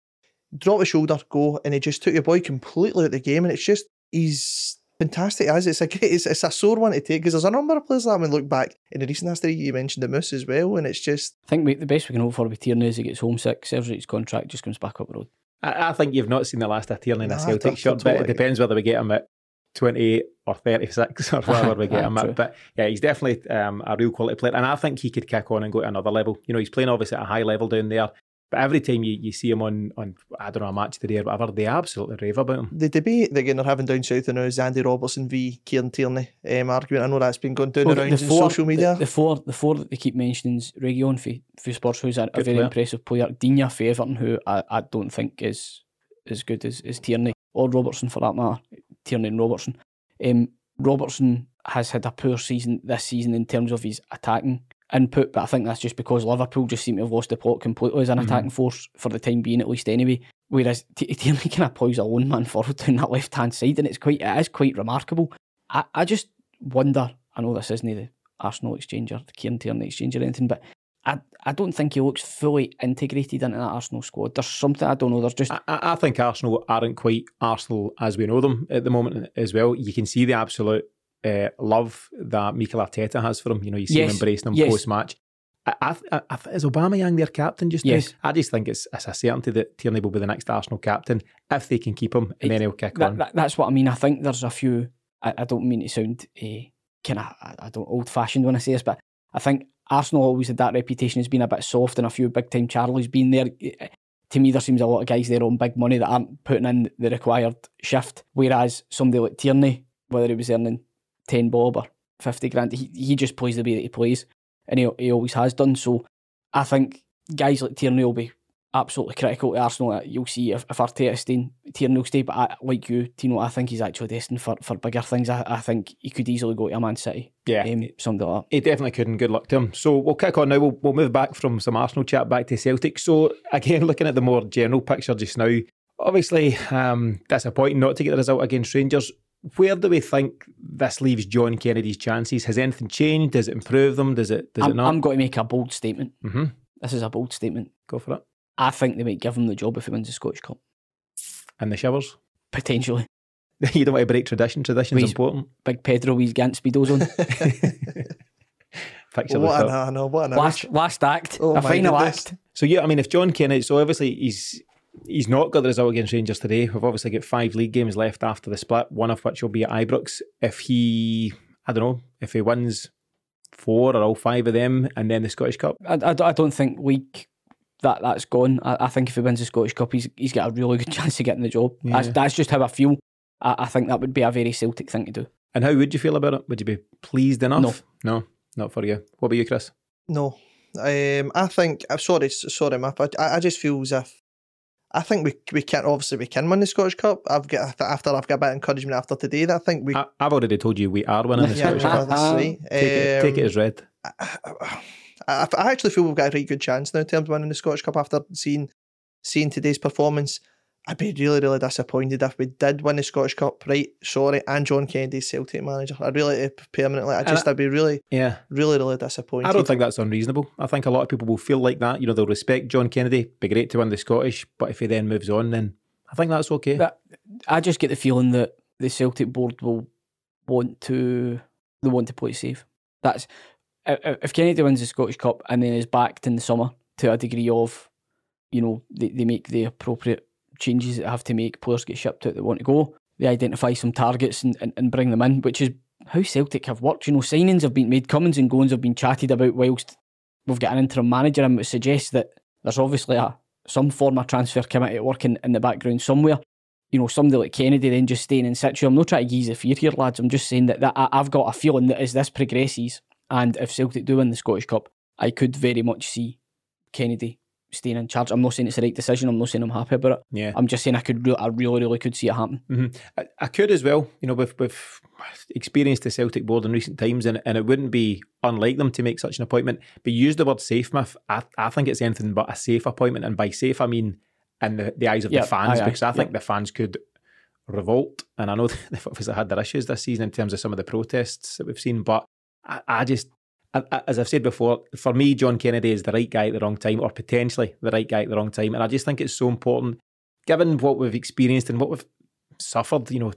dropped the shoulder, go, and he just took your boy completely out of the game. And it's just he's fantastic as it's a great, it's, it's a sore one to take because there's a number of players that when look back in the recent history you mentioned the Moose as well, and it's just
I think we, the best we can hope for with Tierney is he gets homesick, serves his contract, just comes back up the road.
I, I think you've not seen the last of Tierney in a
Nah,
Celtic
t-
shirt, but it depends whether we get him at 28 or 36 or whatever we get
Ah,
him at. But yeah, he's definitely um, a real quality player. And I think he could kick on and go to another level. You know, he's playing obviously at a high level down there. But every time you, you see him on, on, I don't know, a match today or whatever, they absolutely rave about him.
the debate that again they're having down south now is Andy Robertson v Kieran Tierney um, argument. I know that's been going down
Well,
the rounds in social media.
The, the four, the four that they keep mentioning is Reguilón for, for Spurs, who's a, a very
player.
impressive player. Digne for Everton, who I, I don't think is as good as, as Tierney or Robertson for that matter. Tierney and Robertson. Um, Robertson has had a poor season this season in terms of his attacking input, but I think that's just because Liverpool just seem to have lost the plot completely as an
Mhm.
attacking force for the time being, at least anyway. Whereas Tierney kind of ploys a lone man forward down that left hand side, and it's quite it is quite remarkable. I, I just wonder. I know this isn't the Arsenal exchange or the Kieran Tierney exchange or anything, but I I don't think he looks fully integrated into that Arsenal squad. There's something I don't know. There's just
I I think Arsenal aren't quite Arsenal as we know them at the moment as well. You can see the absolute uh, love that Mikel Arteta has for him. You know, you see him embracing him
yes.
post match. I, I, I, is Aubameyang their captain just
Yes.
now? I just think it's, it's a certainty that Tierney will be the next Arsenal captain if they can keep him, and then he'll kick
that,
on.
that- that's what I mean. I think there's a few. I, I don't mean to sound uh, kind of I, I don't old fashioned when I say this, but I think Arsenal always had that reputation as being a bit soft, and a few big time Charlie's been there. Eh, To me, there seems a lot of guys there on big money that aren't putting in the required shift. Whereas somebody like Tierney, whether he was earning ten bob or fifty grand, he, he just plays the way that he plays, and he, he always has done. So I think guys like Tierney will be absolutely critical to Arsenal. You'll see if, if Arteta staying, Tierney will stay. But I, like you, Tino, I think he's actually destined for, for bigger things. I, I think he could easily go to a Man City.
Yeah.
Um, something like that.
He definitely couldn't. Good luck to him. So we'll kick on now. We'll, we'll move back from some Arsenal chat back to Celtic. So again, looking at the more general picture just now, obviously um, disappointing not to get the result against Rangers. Where do we think this leaves John Kennedy's chances? Has anything changed? Does it improve them? Does it? Does it
I'm,
not?
I'm going to make a bold statement.
hmm
This is a bold statement.
Go for it.
I think they might give him the job if he wins the Scottish Cup.
And the showers.
Potentially.
you don't want to break tradition. Tradition's
Please.
important.
Big Pedro, he's Gant Speedos on.
fixture.
What
they've
an. I know, what an
Last last act,
Oh
a
my
final
goodness.
act.
So yeah, I mean, if John Kennedy, so obviously he's he's not got the result against Rangers today. We've obviously got five league games left after the split, one of which will be at Ibrox. If he, I don't know, if he wins four or all five of them, and then the Scottish Cup,
I, I, I don't think league that that's gone. I, I think if he wins the Scottish Cup, he's he's got a really good chance of getting the job. That's
Yeah.
that's just how I feel. I, I think that would be a very Celtic thing to do.
and how would you feel about it? Would you be pleased enough? No, no, not for you. What about you, Chris?
No, um, I think I'm sorry, sorry, Matt, but I, I just feel as if I think we we can obviously we can win the Scottish Cup. I've got after I've got a bit of encouragement after today. That I think we
I, I've already told you we are winning the
yeah,
Scottish Cup.
that's right.
Take it, take it
Um,
as read.
I, I, I actually feel we've got a really good chance now in terms of winning the Scottish Cup after seeing seeing today's performance. I'd be really, really disappointed if we did win the Scottish Cup. Right, sorry, and John Kennedy's Celtic manager. I'd really eh, permanently. I
And
just,
I-
I'd be really,
Yeah.
really, really disappointed.
I don't think that's unreasonable. I think a lot of people will feel like that. You know, they'll respect John Kennedy, be great to win the Scottish, but if he then moves on, then I think that's okay.
That- I just get the feeling that the Celtic board will want to they want to play safe. That's i- i- if Kennedy wins the Scottish Cup and then is backed in the summer to a degree of, you know, they, they make the appropriate changes that have to make. Players get shipped out that want to go. They identify some targets and, and, and bring them in, which is how Celtic have worked. You know, signings have been made, comings and goings have been chatted about whilst we've got an interim manager and which suggests that there's obviously a some form of transfer committee working in the background somewhere you know, somebody like Kennedy then just staying in situ. I'm not trying to ease the fear here, lads. I'm just saying that, that I, I've got a feeling that as this progresses, and if Celtic do win the Scottish Cup, I could very much see Kennedy staying in charge. I'm not saying it's the right decision. I'm not saying I'm happy about it.
yeah.
I'm just saying I could, re- I really, really could see it happen.
hmm I, I could as well, you know, with with experienced the Celtic board in recent times, and, and it wouldn't be unlike them to make such an appointment. But use the word safe, Miff. I, I think it's anything but a safe appointment, and by safe I mean in the, the eyes of
Yeah,
the fans,
aye, aye,
because I think
yeah.
the fans could revolt, and I know they've obviously had their issues this season in terms of some of the protests that we've seen, but I, I just. As I've said before, for me, John Kennedy is the right guy at the wrong time, or potentially the right guy at the wrong time. And I just think it's so important, given what we've experienced and what we've suffered, you know,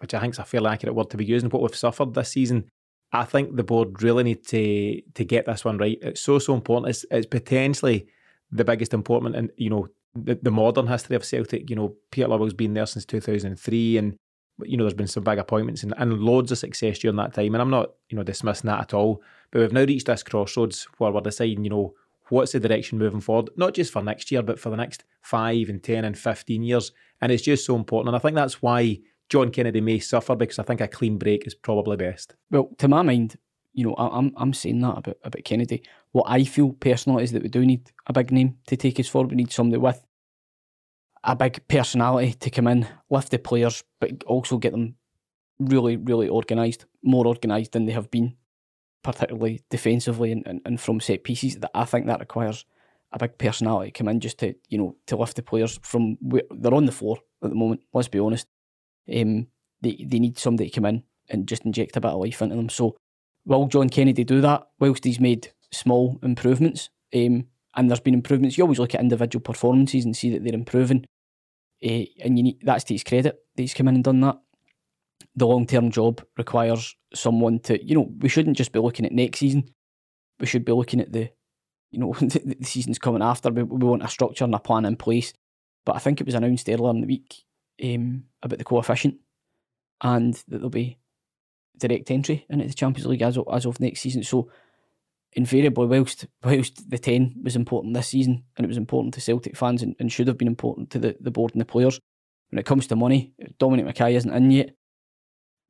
which I think is a fairly accurate word to be using, what we've suffered this season, I think the board really need to to get this one right. It's so so important. It's it's potentially the biggest important in you know the, the modern history of Celtic. You know, Peter Lawwell's been there since two thousand and three, and you know there's been some big appointments and, and loads of success during that time. And I'm not you know dismissing that at all. But we've now reached this crossroads where we're deciding, you know, what's the direction moving forward, not just for next year, but for the next five and ten and fifteen years. And it's just so important. And I think that's why John Kennedy may suffer because I think a clean break is probably best.
Well, to my mind, you know, I'm I'm saying that about about Kennedy. What I feel personally is that we do need a big name to take us forward. We need somebody with a big personality to come in, lift the players, but also get them really, really organised, more organised than they have been, particularly defensively and, and, and from set pieces. That I think that requires a big personality come in just to you know to lift the players from where they're on the floor at the moment. Let's be honest. Um, they they need somebody to come in and just inject a bit of life into them. So will John Kennedy do that? Whilst he's made small improvements, um, and there's been improvements, you always look at individual performances and see that they're improving. Uh, and you need that's to his credit that he's come in and done that. The long term job requires someone to, you know, we shouldn't just be looking at next season. We should be looking at the, you know, the, the seasons coming after. We, we want a structure and a plan in place. But I think it was announced earlier in the week um, about the coefficient and that there'll be direct entry into the Champions League as of, as of next season. So invariably, whilst whilst the ten was important this season and it was important to Celtic fans and, and should have been important to the, the board and the players, when it comes to money, Dominic McKay isn't in yet.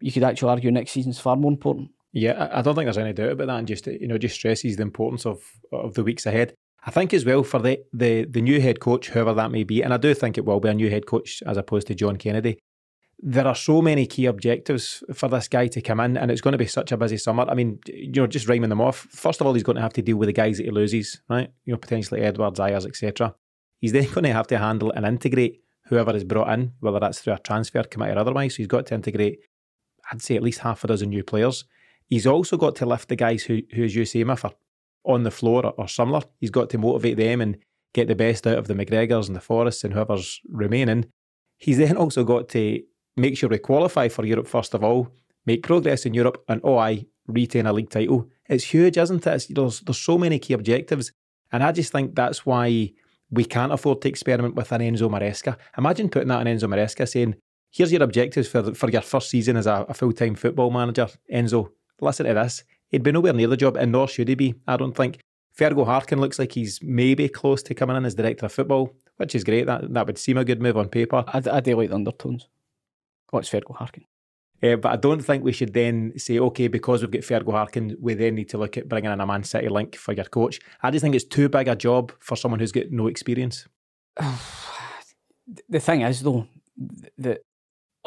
You could actually argue next season's far more important.
Yeah, I don't think there's any doubt about that, and just you know, just stresses the importance of of the weeks ahead. I think as well for the the the new head coach, whoever that may be, and I do think it will be a new head coach as opposed to John Kennedy. There are so many key objectives for this guy to come in, and it's going to be such a busy summer. I mean, you know, just rhyming them off. First of all, he's going to have to deal with the guys that he loses, right? You know, potentially Edouard, Ajer, etc. He's then going to have to handle and integrate whoever is brought in, whether that's through a transfer committee or otherwise. So he's got to integrate, I'd say, at least half a dozen new players. He's also got to lift the guys who, who as you say, Miff, are on the floor or, or similar. He's got to motivate them and get the best out of the McGregors and the Forrests and whoever's remaining. He's then also got to make sure we qualify for Europe first of all, make progress in Europe, and oh, I retain a league title. it's huge, isn't it? There's there's so many key objectives, and I just think that's why we can't afford to experiment with an Enzo Maresca. Imagine putting that on Enzo Maresca, saying, "Here's your objectives for for your first season as a, a full time football manager, Enzo. Listen to this." He'd be nowhere near the job, and nor should he be. I don't think. Fergal Harkin looks like he's maybe close to coming in as director of football, which is great. That that would seem a good move on paper.
I, I do like the undertones. What's Fergal Harkin?
Uh, but I don't think we should then say, okay, because we've got Fergal Harkin, we then need to look at bringing in a Man City link for your coach. I just think it's too big a job for someone who's got no experience.
the thing is, though, that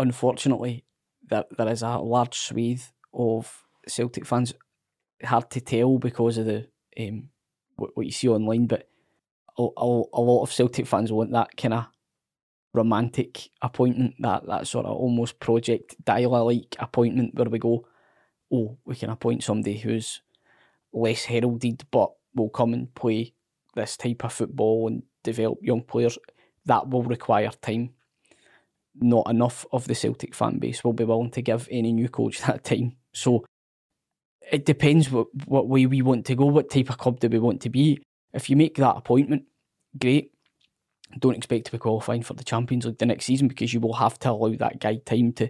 unfortunately, that there is a large swathe of Celtic fans. Hard to tell because of the um, what, what you see online, but a, a, a lot of Celtic fans want that kind of romantic appointment, that that sort of almost project Deila like appointment where we go, oh, we can appoint somebody who's less heralded but will come and play this type of football and develop young players. That will require time. Not enough of the Celtic fan base will be willing to give any new coach that time. So it depends what, what way we want to go, what type of club do we want to be. If you make that appointment, great don't expect to be qualifying for the Champions League the next season because you will have to allow that guy time to,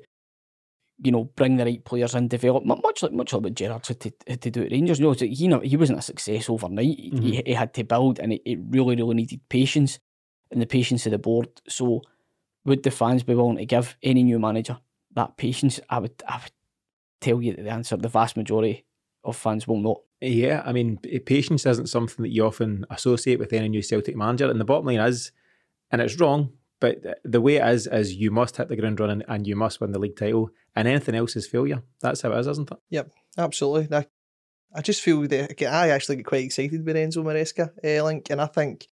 you know, bring the right players and develop. Much like much like what Gerrard had to, had to do at Rangers. You know, he he wasn't a success overnight. Mm-hmm. He, he, had to build, and it, it really really needed patience and the patience of the board. So, would the fans be willing to give any new manager that patience? I would I would tell you that the answer, the vast majority of fans will not.
Yeah, I mean, patience isn't something that you often associate with any new Celtic manager. And the bottom line is, and it's wrong. But the way it is is you must hit the ground running and you must win the league title, and anything else is failure. That's how it is, isn't it?
Yep, absolutely. I, I just feel that I actually get quite excited with Enzo Maresca uh, link, and I think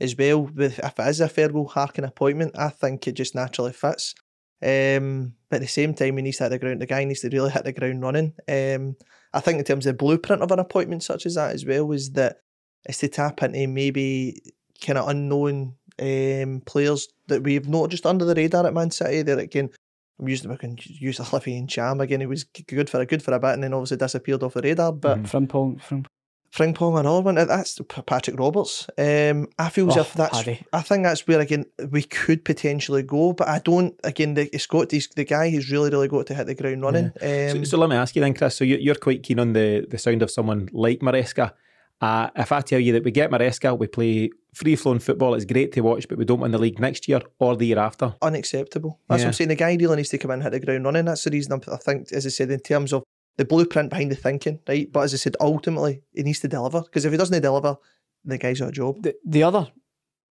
as well if it is a Fergal Harkin appointment, I think it just naturally fits. Um, but at the same time, he needs to hit the ground. The guy needs to really hit the ground running. Um, I think in terms of the blueprint of an appointment such as that as well is that it's to tap into maybe kind of unknown um, players that we've not just under the radar at Man City. They're again, I'm using we can use Olivier Ntcham again. He was good for a good for a bit and then obviously disappeared off the radar. But
mm. Frimpong, Frimpong.
Frimpong and all one. That's Patrick Roberts. Um, I feel oh, as if that's. Paddy. I think that's where again we could potentially go, but I don't. Again, the, it's got these, the guy who's really really got to hit the ground running.
Yeah. Um, so, so, let me ask you then, Chris. So you, are quite keen on the the sound of someone like Maresca. Uh, if I tell you that we get Maresca, we play free flowing football, it's great to watch, but we don't win the league next year or the year after.
Unacceptable. That's yeah. what I'm saying. The guy really needs to come in and hit the ground running. That's the reason i think, as I said, in terms of the blueprint behind the thinking, right? But as I said, ultimately, he needs to deliver because if he doesn't deliver, the guy's got a job.
The, the other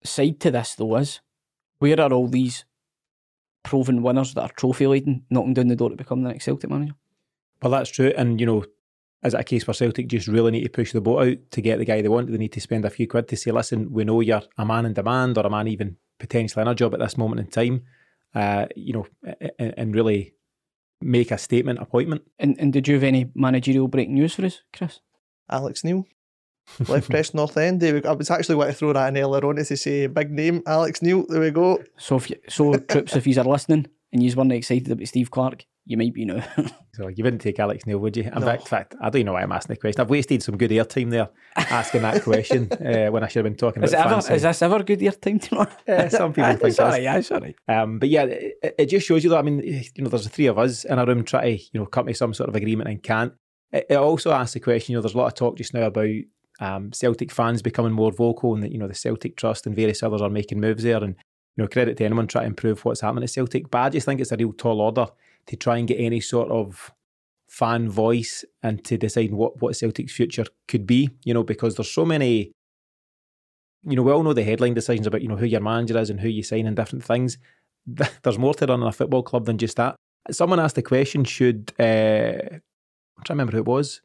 side to this, though, is where are all these proven winners that are trophy laden knocking down the door to become the next Celtic manager?
Well, that's true. And, you know, is it a case where Celtic just really need to push the boat out to get the guy they want? They need to spend a few quid to say, listen, we know you're a man in demand or a man even potentially in a job at this moment in time, uh, you know, and, and, really make a statement appointment?
And, and did you have any managerial breaking news for us, Chris?
Alex Neil. Left Preston North End. I was actually want to throw that in earlier on to say big name, Alex Neil. There we go.
So, if you, so troops, if you are listening and you weren't excited about Steve Clarke, you might be now.
so you wouldn't take Alex Neil, would you? In no. fact, fact, I don't know why I'm asking the question. I've wasted some good airtime there asking that question uh, when I should have been talking
is
about
ever, Is this ever good airtime tomorrow?
Uh, some people think
sorry, yeah, sorry.
Um, but yeah, it, it, just shows you that. I mean, you know, there's the three of us in a room trying to, you know, come to some sort of agreement and can't. It, it also asks the question. You know, there's a lot of talk just now about um, Celtic fans becoming more vocal, and that you know the Celtic Trust and various others are making moves there, and you know, credit to anyone trying to improve what's happening at Celtic. But I just think it's a real tall order to try and get any sort of fan voice and to decide what, what Celtic's future could be, you know, because there's so many, you know, we all know the headline decisions about, you know, who your manager is and who you sign and different things. There's more to running a football club than just that. Someone asked the question, should, uh, I'm trying to remember who it was.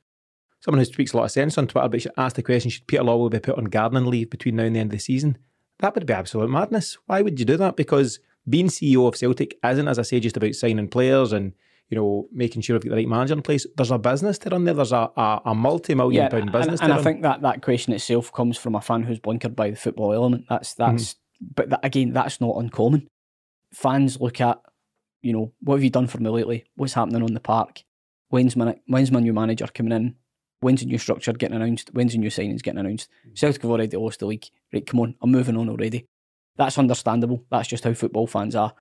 Someone who speaks a lot of sense on Twitter, but she asked the question, should Peter Lawwell be put on gardening leave between now and the end of the season? That would be absolute madness. Why would you do that? Because being CEO of Celtic isn't, as I say, just about signing players and you know making sure we've got the right manager in place. There's a business to run there. There's a, a, a multi-million yeah, pound business.
And,
and
I think that that question itself comes from a fan who's blinkered by the football element. That's that's. Mm-hmm. But that, again, that's not uncommon. Fans look at, you know, what have you done for me lately? What's happening on the park? When's my when's my new manager coming in? When's the new structure getting announced? When's the new signings getting announced? Celtic have already lost the league. Right, come on, I'm moving on already. That's understandable. That's just how football fans are.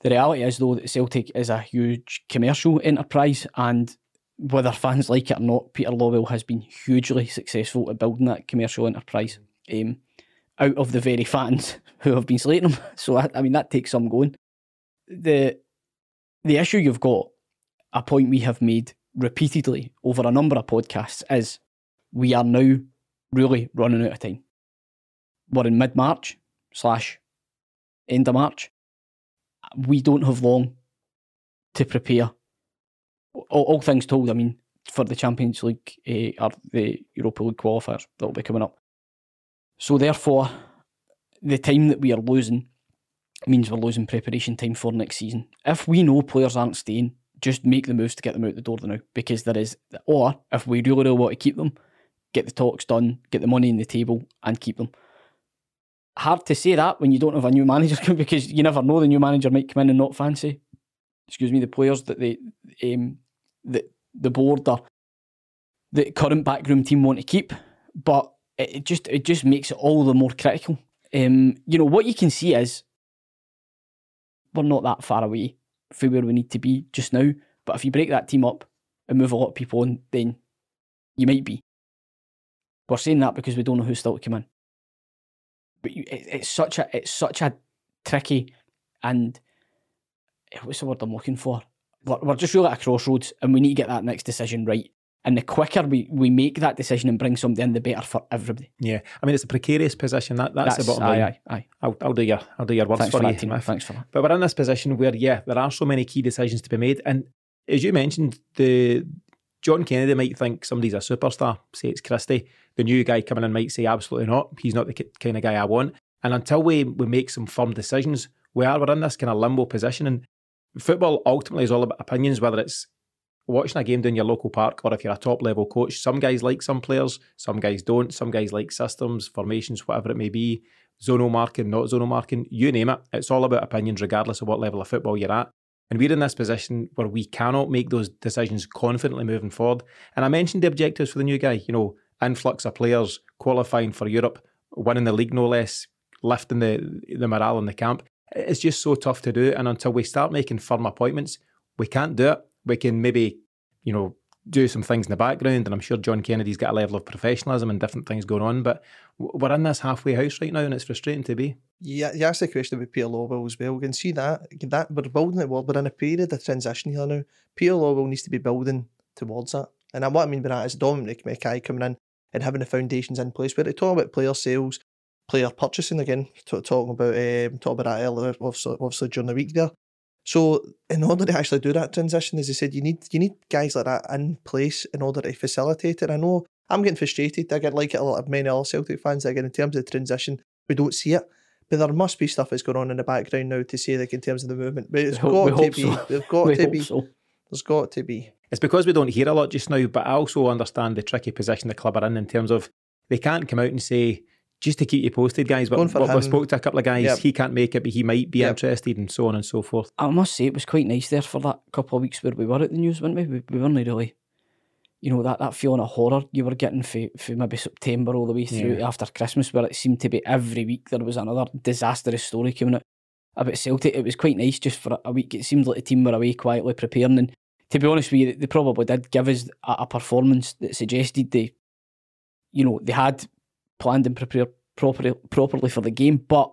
The reality is, though, that Celtic is a huge commercial enterprise, and whether fans like it or not, Peter Lawwell has been hugely successful at building that commercial enterprise um, out of the very fans who have been slating him. So, I, I mean, that takes some going. The the issue you've got, a point we have made repeatedly over a number of podcasts, is we are now really running out of time. We're in mid March slash end of March. We don't have long to prepare. All, all things told, I mean, for the Champions League uh, or the Europa League qualifiers that will be coming up. So, therefore, the time that we are losing means we're losing preparation time for next season. If we know players aren't staying, just make the moves to get them out the door now because there is, or if we really, really want to keep them, get the talks done, get the money in the table, and keep them. Hard to say that when you don't have a new manager because you never know the new manager might come in and not fancy, excuse me, the players that they, um, that the board or the current backroom team want to keep. But it just it just makes it all the more critical. Um, you know what you can see is we're not that far away from where we need to be just now. But if you break that team up and move a lot of people in, then you might be. We're saying that because we don't know who's still to come in. But you, it, it's such a it's such a tricky and eh, what's the word I'm looking for? We're, we're just really at a crossroads, and we need to get that next decision right. And the quicker we, we make that decision and bring somebody in, the better for everybody.
Yeah, I mean it's a precarious position. That that's, the bottom line.
Aye, aye, aye.
I'll, I'll do your I'll do your words
Thanks
for,
for
you. Smith.
Thanks for that.
But we're in this position where yeah, there are so many key decisions to be made, and as you mentioned, the John Kennedy might think somebody's a superstar. Say it's Christie. The new guy coming in might say absolutely not. He's not the kind of guy I want. And until we we make some firm decisions, we are we're in this kind of limbo position. And football ultimately is all about opinions, whether it's watching a game down your local park or if you're a top level coach. Some guys like some players, some guys don't. Some guys like systems, formations, whatever it may be, zonal marking, not zonal marking, you name it. It's all about opinions, regardless of what level of football you're at. And we're in this position where we cannot make those decisions confidently moving forward. And I mentioned the objectives for the new guy, you know, influx of players, qualifying for Europe, winning the league no less, lifting the the morale in the camp. It's just so tough to do. And until we start making firm appointments, we can't do it. We can maybe, you know, do some things in the background, and I'm sure John Kennedy's got a level of professionalism and different things going on. But we're in this halfway house right now, and it's frustrating to be.
Yeah, you asked the question about Peter Lawwell as well. We can see that that we're building it. We're we're in a period of transition here now. Peter Lawwell needs to be building towards that. And what I mean by that is Dominic McKay coming in and having the foundations in place. But to talk about player sales, player purchasing again, t- talking about um, talking about that earlier, obviously, obviously during the week there. So in order to actually do that transition, as I said, you need you need guys like that in place in order to facilitate it. I know I'm getting frustrated. I get like it a lot of many other Celtic fans. Again, in terms of the transition, we don't see it. But there must be stuff that's going on in the background now to say like in terms of the movement. But it's
We hope-
got
we
to
hope
be.
so.
There's got
We
to
hope
be.
so.
There's got to be.
It's because we don't hear a lot just now, but I also understand the tricky position the club are in in terms of they can't come out and say, just to keep you posted, guys. But
Going for
we we spoke to a couple of guys,
Yep.
he can't make it, but he might be
Yep.
interested, and so on and so forth.
I must say it was quite nice there for that couple of weeks where we were at the news, weren't we? We, we weren't really, you know, that, that feeling of horror you were getting for, for maybe September all the way through
Yeah.
after Christmas, where it seemed to be every week there was another disastrous story coming out about Celtic. It was quite nice just for a- week. It seemed like the team were away quietly preparing. And to be honest with you, they probably did give us a, a performance that suggested they, you know, they had planned and prepared properly, properly for the game. But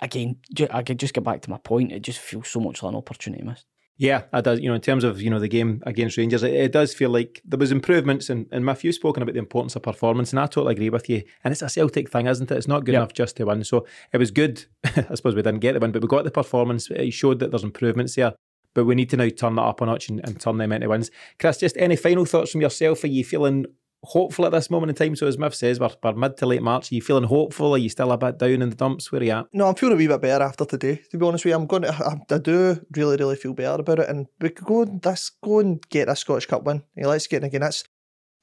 again, I could just get back to my point. It just feels so much like an opportunity missed.
Yeah, it does. You know, in terms of you know the game against Rangers, it, it does feel like there was improvements. And and Matthew spoken about the importance of performance, and I totally agree with you. And it's a Celtic thing, isn't it? It's not good
Yep.
enough just to win. So it was good. I suppose we didn't get the win, but we got the performance. It showed that there's improvements there. But we need to now turn that up a notch and, and turn them into wins. Chris, just any final thoughts from yourself? Are you feeling hopeful at this moment in time? So as Miff says, we're, we're mid to late March. Are you feeling hopeful? Are you still a bit down in the dumps? Where are you at?
No, I'm feeling a wee bit better after today. To be honest with you, I'm going to. I, I do really, really feel better about it, and we could go. Let's go and get a Scottish Cup win. Yeah, let's get it again. That's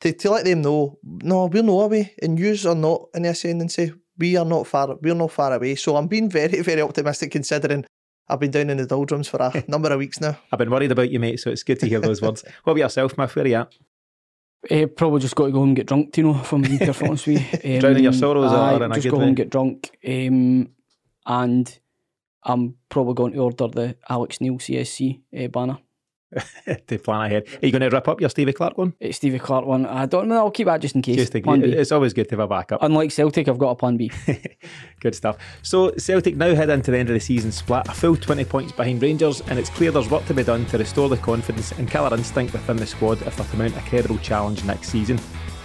to, to let them know. No, we're not away, and yous are not in the ascendancy. We are not far. We're not far away. So I'm being very, very optimistic considering I've been down in the doldrums for a number of weeks now.
I've been worried about you, mate. So it's good to hear those words. What about yourself, Miff? Where are you at?
Uh, probably just got to go home and get drunk, Tino, if I'm being perfectly honest with you. Um,
Drowning your sorrows in
just go home and get drunk. Um, and I'm probably going to order the Alex Neil CSC uh, banner.
to plan ahead. Are you going to rip up your Stevie Clarke one?
It's Stevie Clarke one. I don't know. I'll keep that just in case.
Just to,
plan B.
it's always good to have a backup.
Unlike Celtic, I've got a plan B.
Good stuff. So Celtic now head into the end of the season split, a full 20 points behind Rangers, and it's clear there's work to be done to restore the confidence and killer instinct within the squad if they're to mount a credible challenge next season.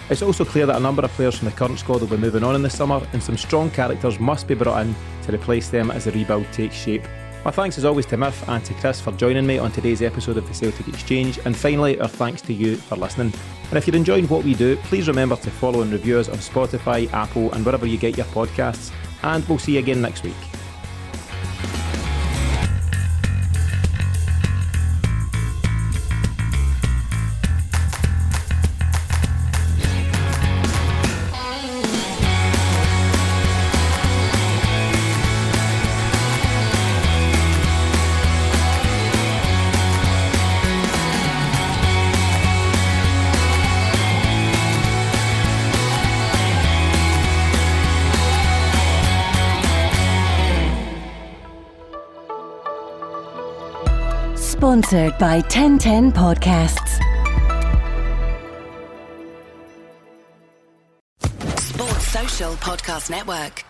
It's also clear that a number of players from the current squad will be moving on in the summer, and some strong characters must be brought in to replace them as the rebuild takes shape. My thanks as always to Miff and to Chris for joining me on today's episode of the Celtic Exchange, and finally, our thanks to you for listening. And if you're enjoying what we do, please remember to follow and review us on Spotify, Apple, and wherever you get your podcasts. And we'll see you again next week.
Sponsored by 1010 Podcasts.
Sports Social Podcast Network.